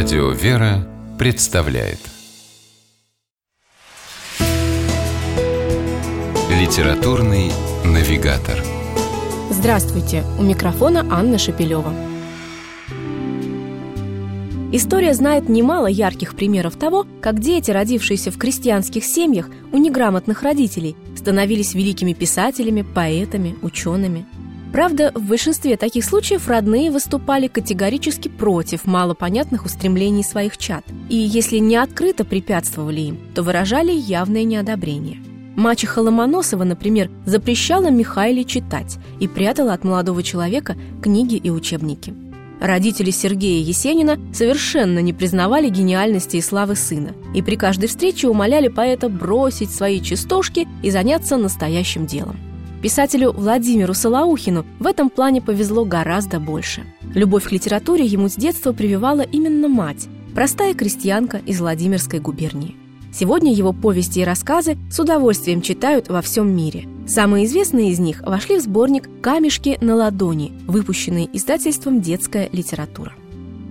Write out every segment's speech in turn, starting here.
Радио «Вера» представляет Литературный навигатор Здравствуйте! У микрофона Анна Шапилева. История знает немало ярких примеров того, как дети, родившиеся в крестьянских семьях у неграмотных родителей, становились великими писателями, поэтами, учеными – Правда, в большинстве таких случаев родные выступали категорически против малопонятных устремлений своих чад, и если не открыто препятствовали им, то выражали явное неодобрение. Мачеха Ломоносова, например, запрещала Михаиле читать и прятала от молодого человека книги и учебники. Родители Сергея Есенина совершенно не признавали гениальности и славы сына, и при каждой встрече умоляли поэта бросить свои частушки и заняться настоящим делом. Писателю Владимиру Солоухину в этом плане повезло гораздо больше. Любовь к литературе ему с детства прививала именно мать, простая крестьянка из Владимирской губернии. Сегодня его повести и рассказы с удовольствием читают во всем мире. Самые известные из них вошли в сборник «Камешки на ладони», выпущенный издательством «Детская литература».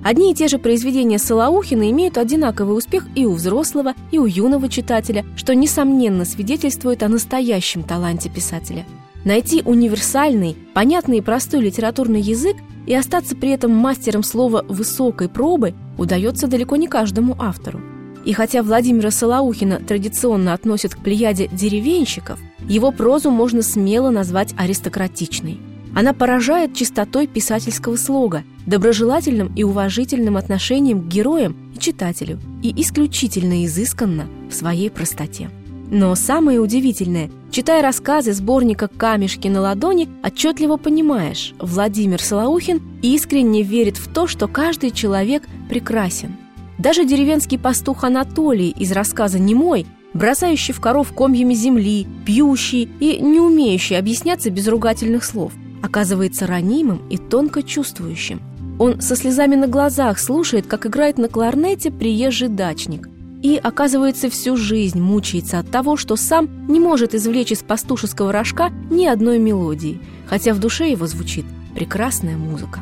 Одни и те же произведения Солоухина имеют одинаковый успех и у взрослого, и у юного читателя, что, несомненно, свидетельствует о настоящем таланте писателя. Найти универсальный, понятный и простой литературный язык и остаться при этом мастером слова высокой пробы удается далеко не каждому автору. И хотя Владимира Солоухина традиционно относят к плеяде деревенщиков, его прозу можно смело назвать аристократичной. Она поражает чистотой писательского слога, доброжелательным и уважительным отношением к героям и читателю и исключительно изысканно в своей простоте. Но самое удивительное, читая рассказы сборника «Камешки на ладони», отчетливо понимаешь, Владимир Солоухин искренне верит в то, что каждый человек прекрасен. Даже деревенский пастух Анатолий из рассказа «Немой», бросающий в коров комьями земли, пьющий и не умеющий объясняться без ругательных слов, оказывается ранимым и тонко чувствующим. Он со слезами на глазах слушает, как играет на кларнете приезжий дачник – и, оказывается, всю жизнь мучается от того, что сам не может извлечь из пастушеского рожка ни одной мелодии, хотя в душе его звучит прекрасная музыка.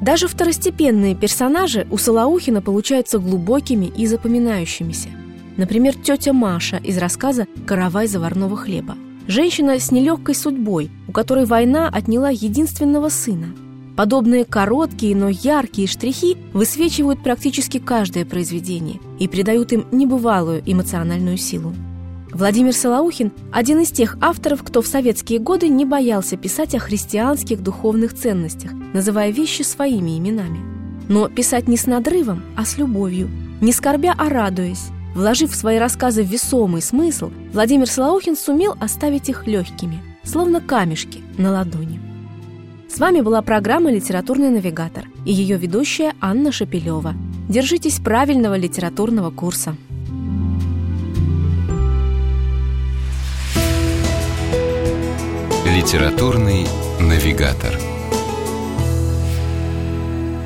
Даже второстепенные персонажи у Солоухина получаются глубокими и запоминающимися. Например, тетя Маша из рассказа «Каравай заварного хлеба». Женщина с нелегкой судьбой, у которой война отняла единственного сына – Подобные короткие, но яркие штрихи высвечивают практически каждое произведение и придают им небывалую эмоциональную силу. Владимир Солоухин – один из тех авторов, кто в советские годы не боялся писать о христианских духовных ценностях, называя вещи своими именами. Но писать не с надрывом, а с любовью, не скорбя, а радуясь. Вложив в свои рассказы весомый смысл, Владимир Солоухин сумел оставить их легкими, словно камешки на ладони. С вами была программа «Литературный навигатор» и ее ведущая Анна Шапилева. Держитесь правильного литературного курса. Литературный навигатор.